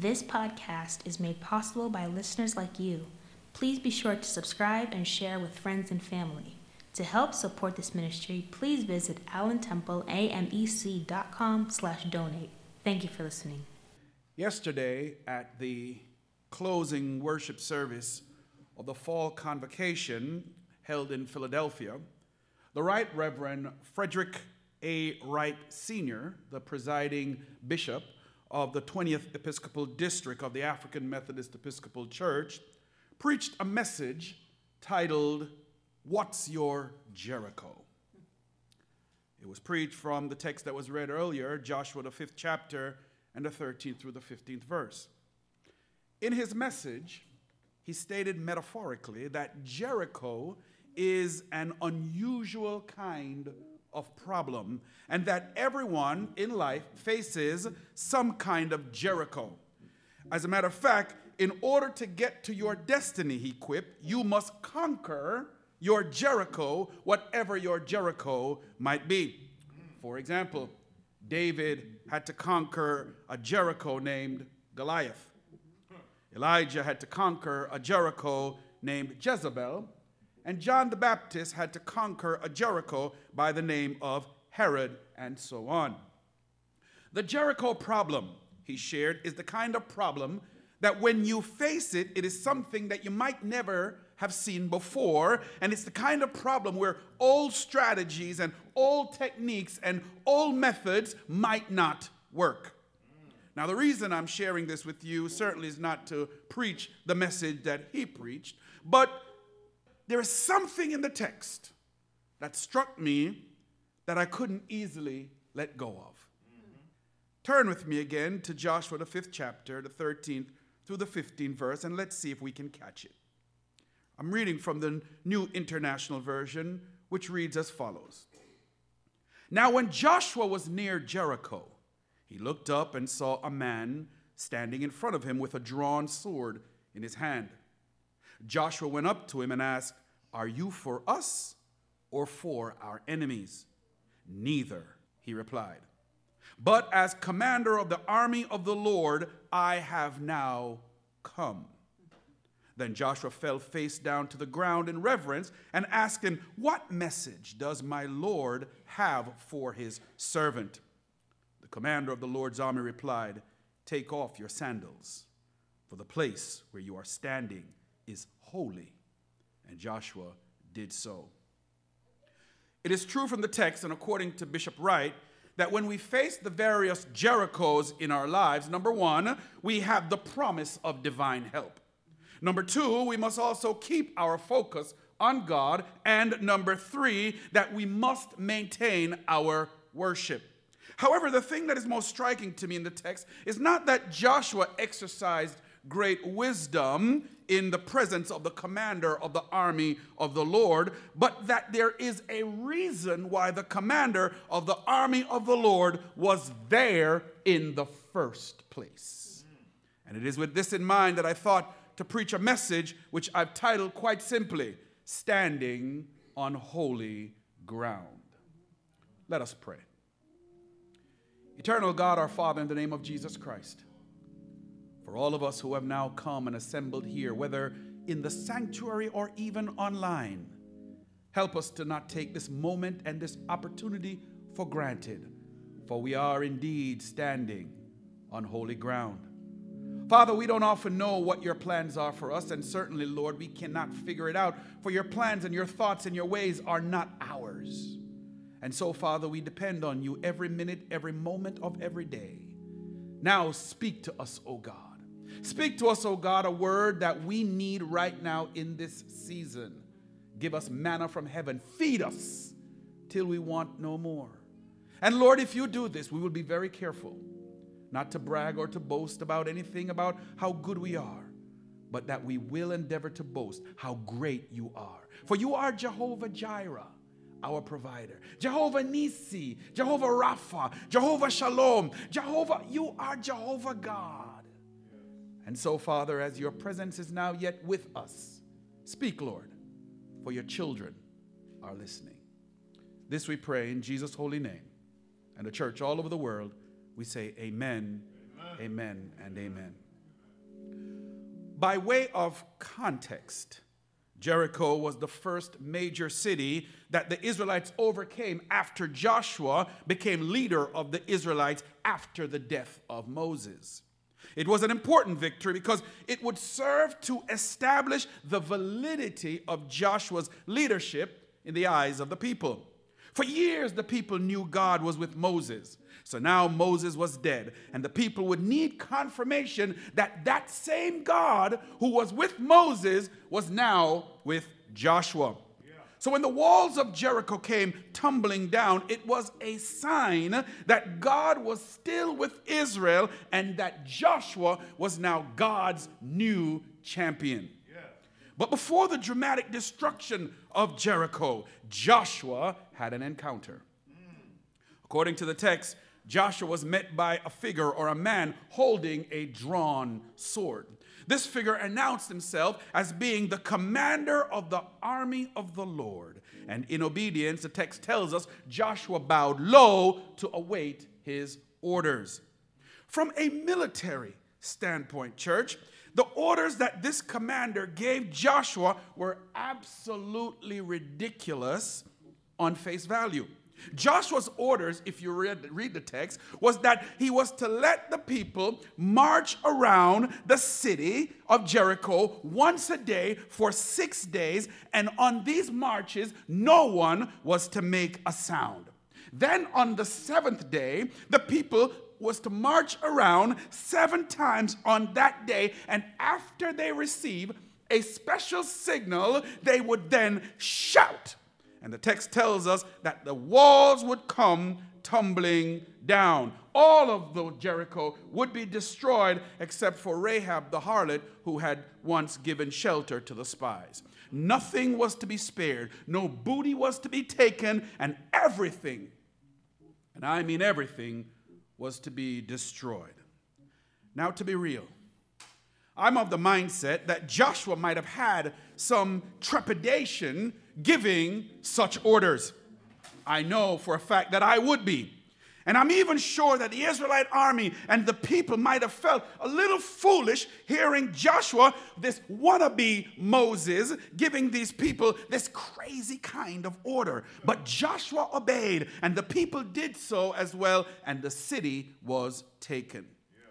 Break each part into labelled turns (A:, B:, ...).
A: This podcast is made possible by listeners like you. Please be sure to subscribe and share with friends and family. To help support this ministry, please visit allentempleamec.com slash donate. Thank you for listening.
B: Yesterday, at the closing worship service of the fall convocation held in Philadelphia, the Right Reverend Frederick A. Wright Sr., the presiding bishop of the 20th Episcopal District of the African Methodist Episcopal Church, preached a message titled, What's Your Jericho? It was preached from the text that was read earlier, Joshua, the fifth chapter, and the 13th through the 15th verse. In his message, he stated metaphorically that Jericho is an unusual kind of problem, and that everyone in life faces some kind of Jericho. As a matter of fact, in order to get to your destiny, he quipped, you must conquer your Jericho, whatever your Jericho might be. For example, David had to conquer a Jericho named Goliath. Elijah had to conquer a Jericho named Jezebel. And John the Baptist had to conquer a Jericho by the name of Herod, and so on. The Jericho problem, he shared, is the kind of problem that when you face it, it is something that you might never have seen before. And it's the kind of problem where old strategies and old techniques and old methods might not work. Now, the reason I'm sharing this with you certainly is not to preach the message that he preached, but there is something in the text that struck me that I couldn't easily let go of. Mm-hmm. Turn with me again to Joshua, the fifth chapter, the 13th through the 15th verse, and let's see if we can catch it. I'm reading from the New International Version, which reads as follows Now, when Joshua was near Jericho, he looked up and saw a man standing in front of him with a drawn sword in his hand. Joshua went up to him and asked, Are you for us or for our enemies? Neither, he replied. But as commander of the army of the Lord, I have now come. Then Joshua fell face down to the ground in reverence and asked him, What message does my Lord have for his servant? The commander of the Lord's army replied, Take off your sandals, for the place where you are standing is holy. And Joshua did so. It is true from the text, and according to Bishop Wright, that when we face the various Jerichos in our lives, number one, we have the promise of divine help. Number two, we must also keep our focus on God. And number three, that we must maintain our worship. However, the thing that is most striking to me in the text is not that Joshua exercised great wisdom in the presence of the commander of the army of the Lord, but that there is a reason why the commander of the army of the Lord was there in the first place. And it is with this in mind that I thought to preach a message which I've titled quite simply Standing on Holy Ground. Let us pray. Eternal God, our Father, in the name of Jesus Christ for all of us who have now come and assembled here, whether in the sanctuary or even online. Help us to not take this moment and this opportunity for granted, for we are indeed standing on holy ground. Father, we don't often know what your plans are for us, and certainly, Lord, we cannot figure it out, for your plans and your thoughts and your ways are not ours. And so, Father, we depend on you every minute, every moment of every day. Now, speak to us, O God. Speak to us, O God, a word that we need right now in this season. Give us manna from heaven. Feed us till we want no more. And Lord, if you do this, we will be very careful not to brag or to boast about anything about how good we are, but that we will endeavor to boast how great you are. For you are Jehovah Jireh our provider. Jehovah Nisi, Jehovah Rapha, Jehovah Shalom, Jehovah, you are Jehovah God. And so, Father, as your presence is now yet with us, speak, Lord, for your children are listening. This we pray in Jesus' holy name. And the church all over the world, we say, Amen, amen, amen and amen. By way of context, Jericho was the first major city that the Israelites overcame after Joshua became leader of the Israelites after the death of Moses. It was an important victory because it would serve to establish the validity of Joshua's leadership in the eyes of the people. For years, the people knew God was with Moses. So now Moses was dead, and the people would need confirmation that that same God who was with Moses was now with Joshua. So when the walls of Jericho came tumbling down, it was a sign that God was still with Israel and that Joshua was now God's new champion. But before the dramatic destruction of Jericho, Joshua had an encounter. Mm. According to the text, Joshua was met by a figure or a man holding a drawn sword. This figure announced himself as being the commander of the army of the Lord. And in obedience, the text tells us Joshua bowed low to await his orders. From a military standpoint, church, the orders that this commander gave Joshua were absolutely ridiculous on face value. Joshua's orders, if you read, read the text, was that he was to let the people march around the city of Jericho once a day for six days, and on these marches, no one was to make a sound. Then on the seventh day, the people was to march around seven times on that day, and after they receive a special signal, they would then shout and the text tells us that the walls would come tumbling down. All of the Jericho would be destroyed except for Rahab the harlot, who had once given shelter to the spies. Nothing was to be spared, no booty was to be taken, and everything, and I mean everything, was to be destroyed. Now, to be real, I'm of the mindset that Joshua might have had some trepidation giving such orders. I know for a fact that I would be. And I'm even sure that the Israelite army and the people might have felt a little foolish hearing Joshua, this wannabe Moses, giving these people this crazy kind of order. But Joshua obeyed, and the people did so as well, and the city was taken.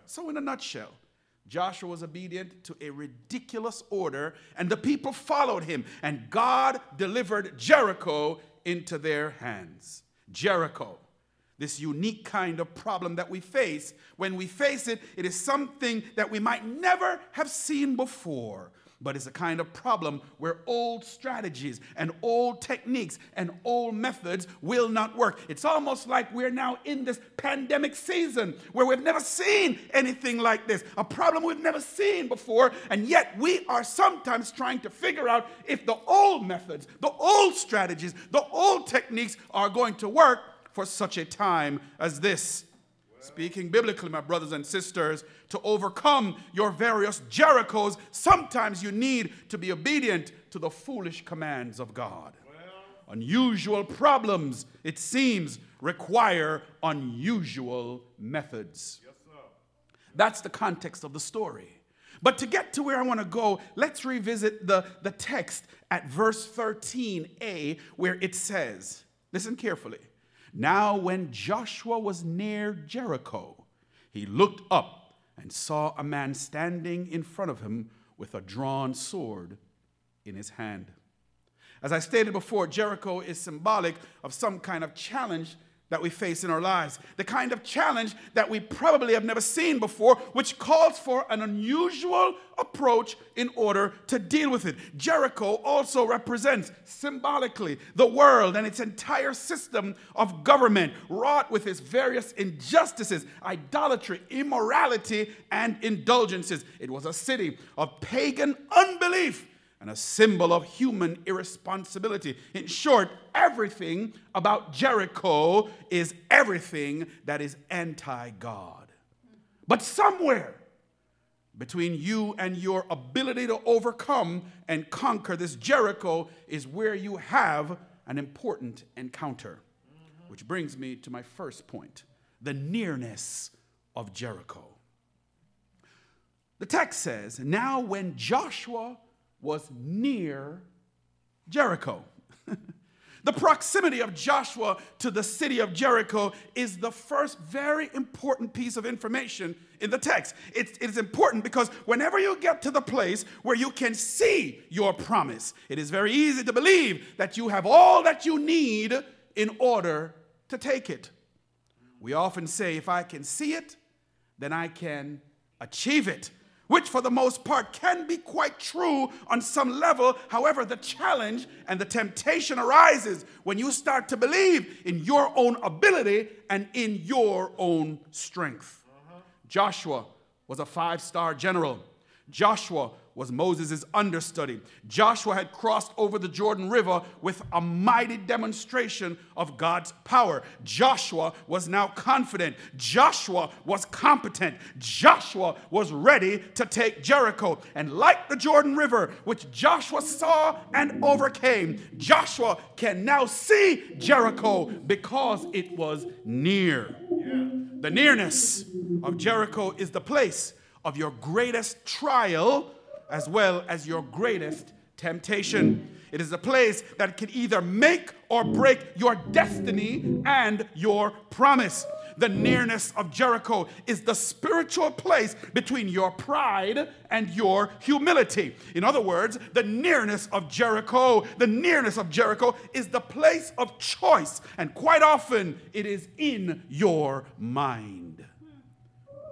B: So, in a nutshell, Joshua was obedient to a ridiculous order, and the people followed him, and God delivered Jericho into their hands. Jericho, this unique kind of problem that we face, when we face it, it is something that we might never have seen before but it's a kind of problem where old strategies and old techniques and old methods will not work. It's almost like we're now in this pandemic season where we've never seen anything like this, a problem we've never seen before, and yet we are sometimes trying to figure out if the old methods, the old strategies, the old techniques are going to work for such a time as this. Speaking biblically, my brothers and sisters, to overcome your various Jerichos, sometimes you need to be obedient to the foolish commands of God. Well, unusual problems, it seems, require unusual methods. Yes, That's the context of the story. But to get to where I want to go, let's revisit the, the text at verse 13a, where it says, listen carefully. Now, when Joshua was near Jericho, he looked up and saw a man standing in front of him with a drawn sword in his hand. As I stated before, Jericho is symbolic of some kind of challenge that we face in our lives, the kind of challenge that we probably have never seen before, which calls for an unusual approach in order to deal with it. Jericho also represents symbolically the world and its entire system of government, wrought with its various injustices, idolatry, immorality, and indulgences. It was a city of pagan unbelief and a symbol of human irresponsibility. In short, everything about Jericho is everything that is anti God. But somewhere between you and your ability to overcome and conquer this Jericho is where you have an important encounter. Which brings me to my first point the nearness of Jericho. The text says, Now when Joshua was near Jericho, the proximity of Joshua to the city of Jericho is the first very important piece of information in the text. It's, it's important because whenever you get to the place where you can see your promise, it is very easy to believe that you have all that you need in order to take it. We often say, if I can see it, then I can achieve it which for the most part can be quite true on some level. However, the challenge and the temptation arises when you start to believe in your own ability and in your own strength. Uh-huh. Joshua was a five star general. Joshua was Moses' understudy. Joshua had crossed over the Jordan River with a mighty demonstration of God's power. Joshua was now confident. Joshua was competent. Joshua was ready to take Jericho. And like the Jordan River, which Joshua saw and overcame, Joshua can now see Jericho because it was near. The nearness of Jericho is the place of your greatest trial as well as your greatest temptation. It is a place that can either make or break your destiny and your promise. The nearness of Jericho is the spiritual place between your pride and your humility. In other words, the nearness of Jericho, the nearness of Jericho is the place of choice, and quite often it is in your mind.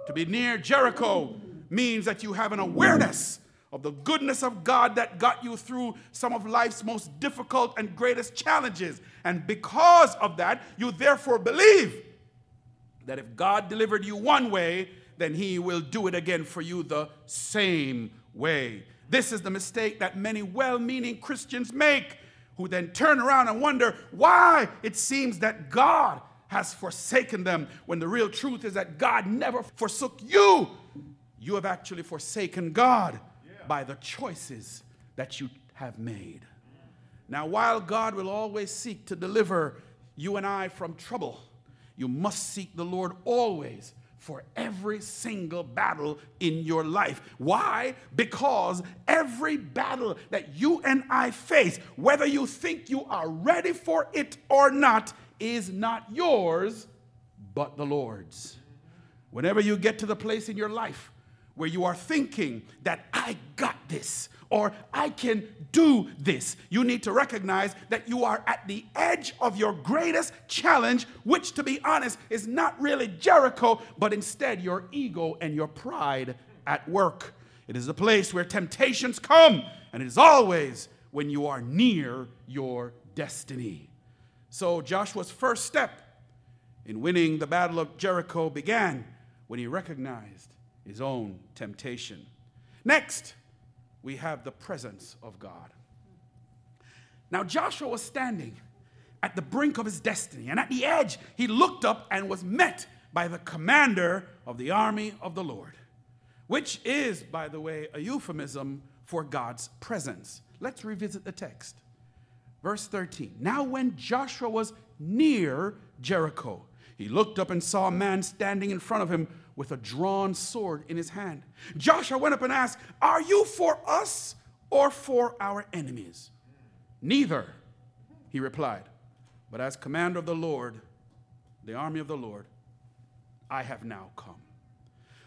B: To be near Jericho means that you have an awareness of the goodness of God that got you through some of life's most difficult and greatest challenges. And because of that, you therefore believe that if God delivered you one way, then He will do it again for you the same way. This is the mistake that many well meaning Christians make, who then turn around and wonder why it seems that God has forsaken them, when the real truth is that God never forsook you. You have actually forsaken God by the choices that you have made. Now, while God will always seek to deliver you and I from trouble, you must seek the Lord always for every single battle in your life. Why? Because every battle that you and I face, whether you think you are ready for it or not, is not yours, but the Lord's. Whenever you get to the place in your life where you are thinking that I got this or I can do this. You need to recognize that you are at the edge of your greatest challenge, which, to be honest, is not really Jericho, but instead your ego and your pride at work. It is a place where temptations come, and it is always when you are near your destiny. So Joshua's first step in winning the battle of Jericho began when he recognized his own temptation. Next, we have the presence of God. Now, Joshua was standing at the brink of his destiny, and at the edge, he looked up and was met by the commander of the army of the Lord, which is, by the way, a euphemism for God's presence. Let's revisit the text. Verse 13. Now, when Joshua was near Jericho, he looked up and saw a man standing in front of him with a drawn sword in his hand. Joshua went up and asked, Are you for us or for our enemies? Neither, he replied, but as commander of the Lord, the army of the Lord, I have now come.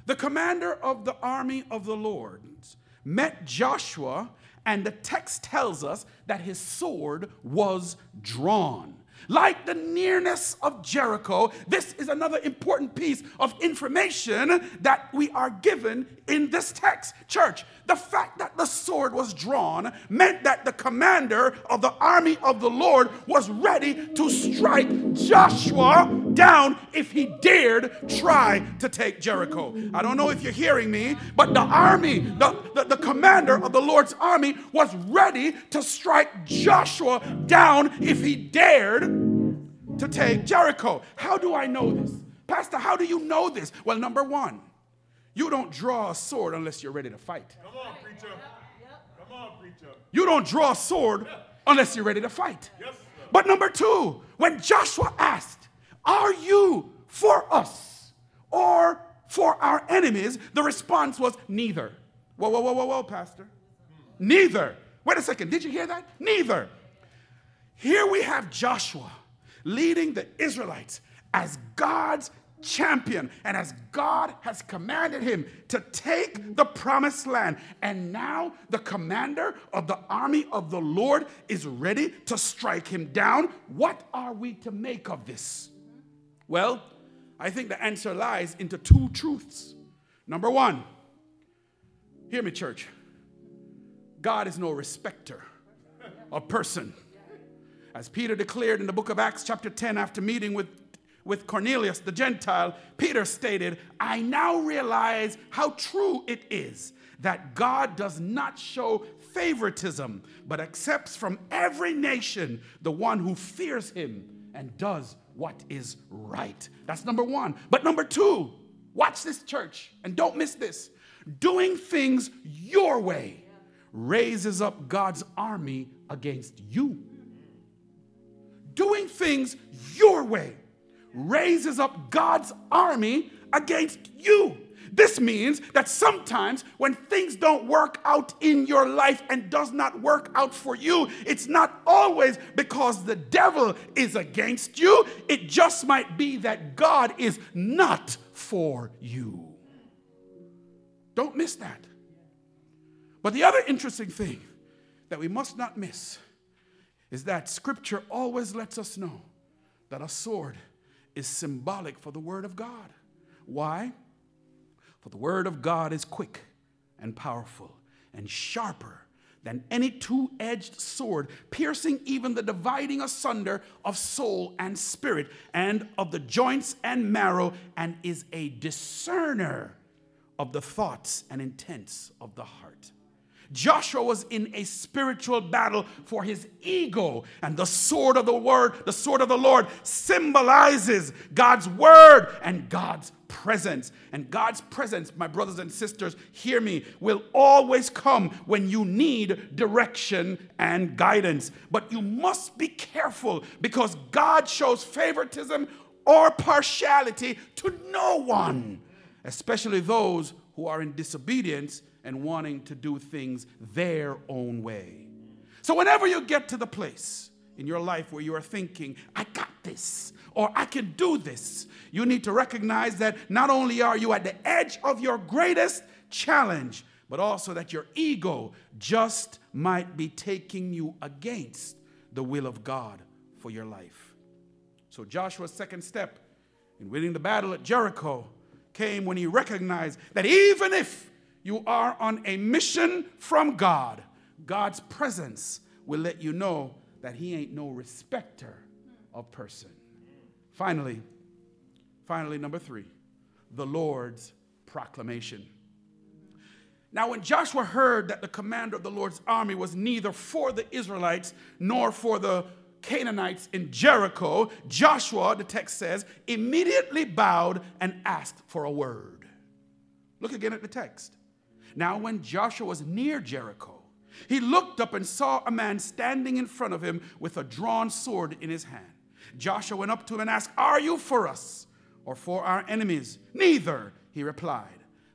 B: The commander of the army of the Lord met Joshua, and the text tells us that his sword was drawn. Like the nearness of Jericho, this is another important piece of information that we are given in this text. Church, the fact that the sword was drawn meant that the commander of the army of the Lord was ready to strike Joshua down if he dared try to take Jericho. I don't know if you're hearing me, but the army, the, the, the commander of the Lord's army was ready to strike Joshua down if he dared to take Jericho. How do I know this? Pastor, how do you know this? Well, number one, you don't draw a sword unless you're ready to fight. Come on, preacher. Come on, preacher. You don't draw a sword unless you're ready to fight. Yes, but number two, when Joshua asked, Are you for us or for our enemies, the response was neither. Whoa, whoa, whoa, whoa, whoa, Pastor. Neither. Wait a second. Did you hear that? Neither. Here we have Joshua leading the Israelites as God's champion and as God has commanded him to take the promised land. And now the commander of the army of the Lord is ready to strike him down. What are we to make of this? Well, I think the answer lies into two truths. Number one, hear me, church. God is no respecter of person. As Peter declared in the book of Acts, chapter 10, after meeting with with Cornelius the Gentile, Peter stated, I now realize how true it is that God does not show favoritism, but accepts from every nation the one who fears him and does what is right. That's number one. But number two, watch this, church, and don't miss this. Doing things your way raises up God's army against you. Doing things your way raises up God's army against you. This means that sometimes when things don't work out in your life and does not work out for you, it's not always because the devil is against you. It just might be that God is not for you. Don't miss that. But the other interesting thing that we must not miss is that scripture always lets us know that a sword is symbolic for the Word of God. Why? For the Word of God is quick and powerful and sharper than any two edged sword, piercing even the dividing asunder of soul and spirit and of the joints and marrow, and is a discerner of the thoughts and intents of the heart. Joshua was in a spiritual battle for his ego. And the sword of the word, the sword of the Lord, symbolizes God's word and God's presence. And God's presence, my brothers and sisters, hear me, will always come when you need direction and guidance. But you must be careful because God shows favoritism or partiality to no one, especially those who are in disobedience and wanting to do things their own way. So, whenever you get to the place in your life where you are thinking, I got this, or I can do this, you need to recognize that not only are you at the edge of your greatest challenge, but also that your ego just might be taking you against the will of God for your life. So, Joshua's second step in winning the battle at Jericho came when he recognized that even if you are on a mission from God, God's presence will let you know that He ain't no respecter of person. Finally, finally, number three, the Lord's proclamation. Now, when Joshua heard that the commander of the Lord's army was neither for the Israelites nor for the Canaanites in Jericho, Joshua, the text says, immediately bowed and asked for a word. Look again at the text. Now, when Joshua was near Jericho, he looked up and saw a man standing in front of him with a drawn sword in his hand. Joshua went up to him and asked, Are you for us or for our enemies? Neither, he replied.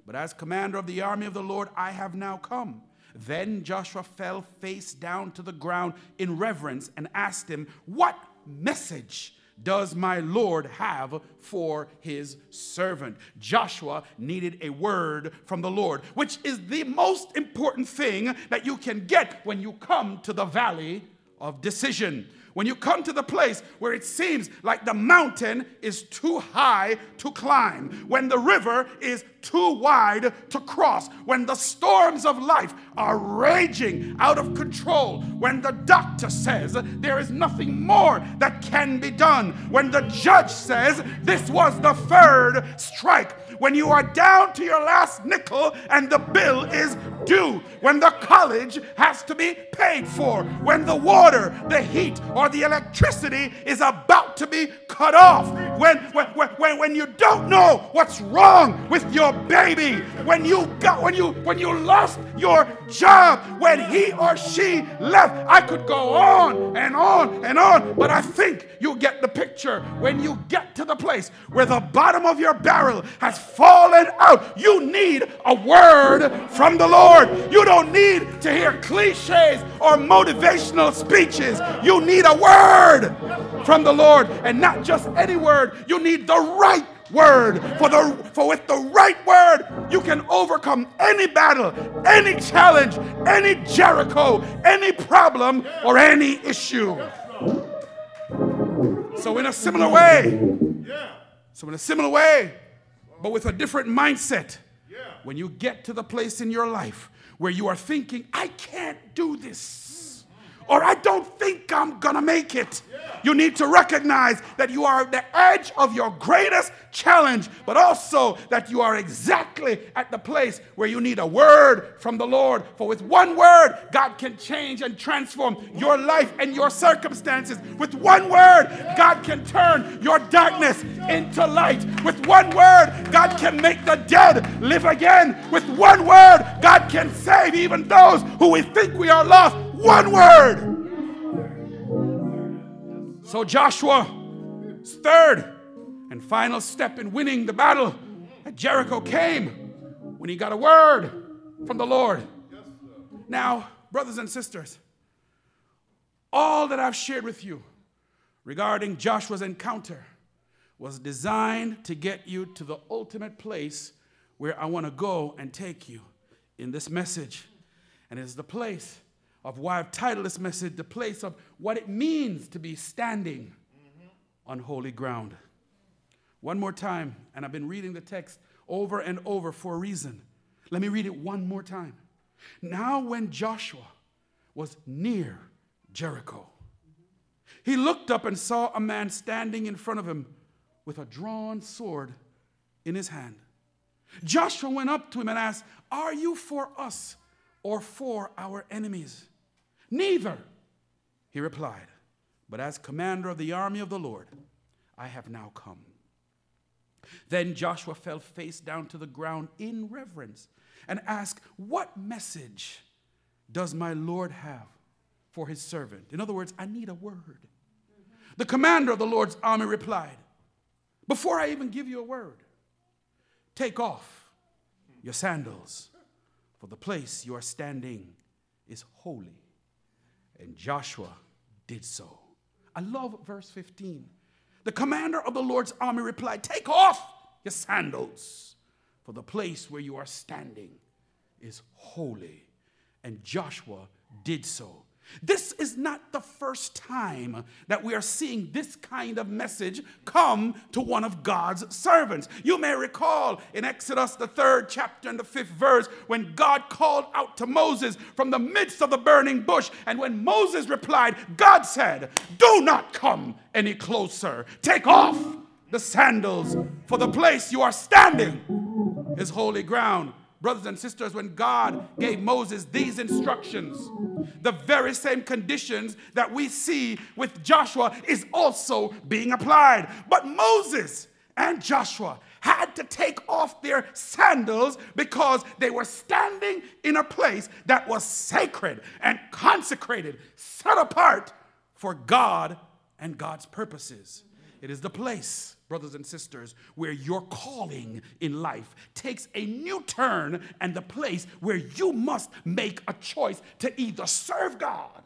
B: But as commander of the army of the Lord, I have now come. Then Joshua fell face down to the ground in reverence and asked him, What message does my Lord have for his servant? Joshua needed a word from the Lord, which is the most important thing that you can get when you come to the valley of decision. When you come to the place where it seems like the mountain is too high to climb, when the river is too wide to cross, when the storms of life are raging out of control, when the doctor says there is nothing more that can be done, when the judge says this was the third strike, when you are down to your last nickel and the bill is due, when the college has to be paid for, when the water, the heat, or the electricity is about to be cut off, when, when, when, when you don't know what's wrong with your baby, when you got when you when you lost your job, when he or she left. I could go on and on and on, but I think you get the picture when you get to the place where the bottom of your barrel has fallen out. You need a word from the Lord. You don't need to hear cliches or motivational speeches. You need a word from the Lord, and not just any word. You need the right word. For the for with the right word, you can overcome any battle, any challenge, any Jericho, any problem, or any issue. So in a similar way, so in a similar way, but with a different mindset, when you get to the place in your life where you are thinking, I can't do this or I don't think I'm gonna make it. You need to recognize that you are at the edge of your greatest challenge, but also that you are exactly at the place where you need a word from the Lord. For with one word, God can change and transform your life and your circumstances. With one word, God can turn your darkness into light. With one word, God can make the dead live again. With one word, God can save even those who we think we are lost one word. So Joshua's third and final step in winning the battle at Jericho came when he got a word from the Lord. Now, brothers and sisters, all that I've shared with you regarding Joshua's encounter was designed to get you to the ultimate place where I want to go and take you in this message. And it's the place of why I've titled this message, The Place of What It Means to Be Standing mm-hmm. on Holy Ground. One more time, and I've been reading the text over and over for a reason. Let me read it one more time. Now, when Joshua was near Jericho, he looked up and saw a man standing in front of him with a drawn sword in his hand. Joshua went up to him and asked, Are you for us or for our enemies? Neither, he replied, but as commander of the army of the Lord, I have now come. Then Joshua fell face down to the ground in reverence and asked, What message does my Lord have for his servant? In other words, I need a word. The commander of the Lord's army replied, Before I even give you a word, take off your sandals, for the place you are standing is holy. And Joshua did so. I love verse 15. The commander of the Lord's army replied, Take off your sandals, for the place where you are standing is holy. And Joshua did so. This is not the first time that we are seeing this kind of message come to one of God's servants. You may recall in Exodus, the third chapter and the fifth verse, when God called out to Moses from the midst of the burning bush. And when Moses replied, God said, Do not come any closer. Take off the sandals, for the place you are standing is holy ground. Brothers and sisters, when God gave Moses these instructions, the very same conditions that we see with Joshua is also being applied. But Moses and Joshua had to take off their sandals because they were standing in a place that was sacred and consecrated, set apart for God and God's purposes. It is the place brothers and sisters, where your calling in life takes a new turn and the place where you must make a choice to either serve God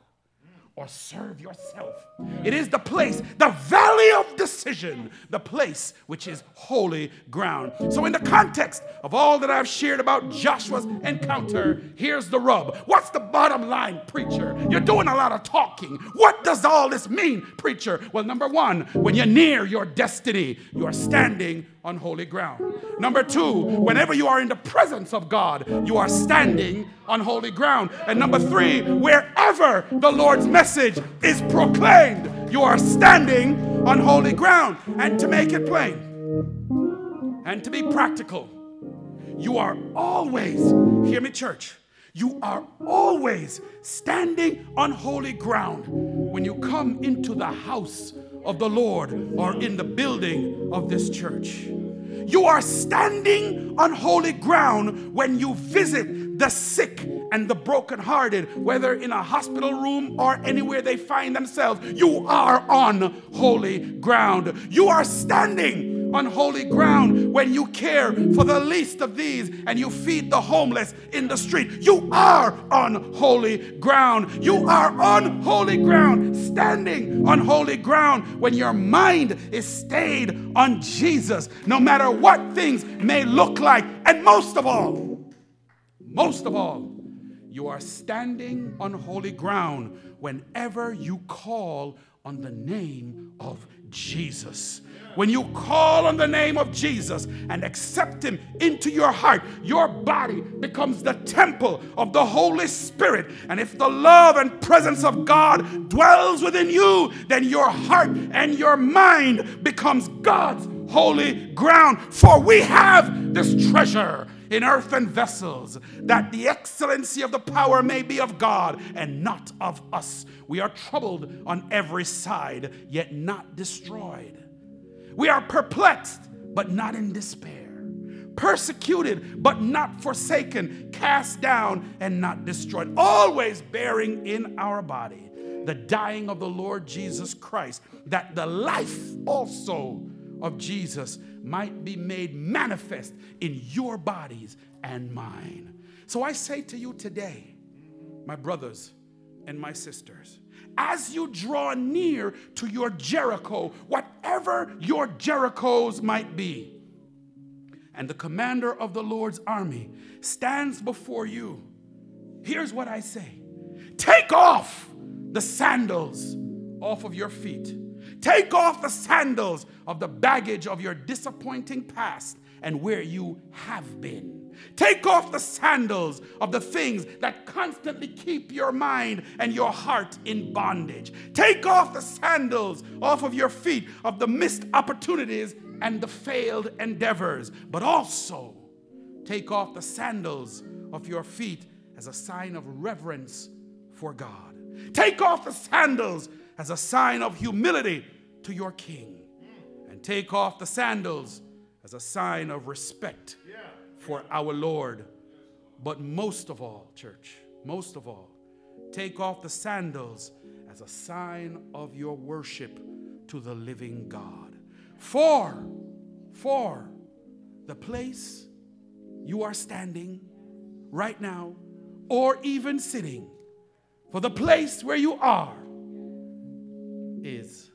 B: or serve yourself. It is the place, the valley of decision, the place which is holy ground. So, in the context of all that I've shared about Joshua's encounter, here's the rub. What's the bottom line, preacher? You're doing a lot of talking. What does all this mean, preacher? Well, number one, when you're near your destiny, you are standing on holy ground. Number two, whenever you are in the presence of God, you are standing on holy ground. And number three, wherever the Lord's message is proclaimed, you are standing on holy ground. And to make it plain and to be practical, you are always, hear me, church, you are always standing on holy ground when you come into the house of the Lord are in the building of this church. You are standing on holy ground when you visit the sick and the brokenhearted, whether in a hospital room or anywhere they find themselves. You are on holy ground. You are standing on holy ground when you care for the least of these and you feed the homeless in the street. You are on holy ground. You are on holy ground, standing on holy ground when your mind is stayed on Jesus, no matter what things may look like. And most of all, most of all, you are standing on holy ground whenever you call on the name of Jesus. When you call on the name of Jesus and accept Him into your heart, your body becomes the temple of the Holy Spirit. And if the love and presence of God dwells within you, then your heart and your mind becomes God's holy ground. For we have this treasure in earthen vessels, that the excellency of the power may be of God and not of us. We are troubled on every side, yet not destroyed. We are perplexed, but not in despair. Persecuted, but not forsaken. Cast down and not destroyed. Always bearing in our body the dying of the Lord Jesus Christ, that the life also of Jesus might be made manifest in your bodies and mine. So I say to you today, my brothers and my sisters, as you draw near to your Jericho, whatever your Jerichos might be, and the commander of the Lord's army stands before you, here's what I say take off the sandals off of your feet Take off the sandals of the baggage of your disappointing past and where you have been. Take off the sandals of the things that constantly keep your mind and your heart in bondage. Take off the sandals off of your feet of the missed opportunities and the failed endeavors, but also take off the sandals of your feet as a sign of reverence for God. Take off the sandals as a sign of humility to your king. And take off the sandals as a sign of respect for our Lord. But most of all, church, most of all, take off the sandals as a sign of your worship to the living God. For, for the place you are standing right now, or even sitting, for the place where you are is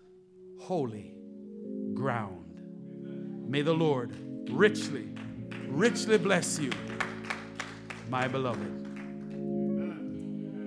B: holy ground. May the Lord richly, richly bless you, my beloved.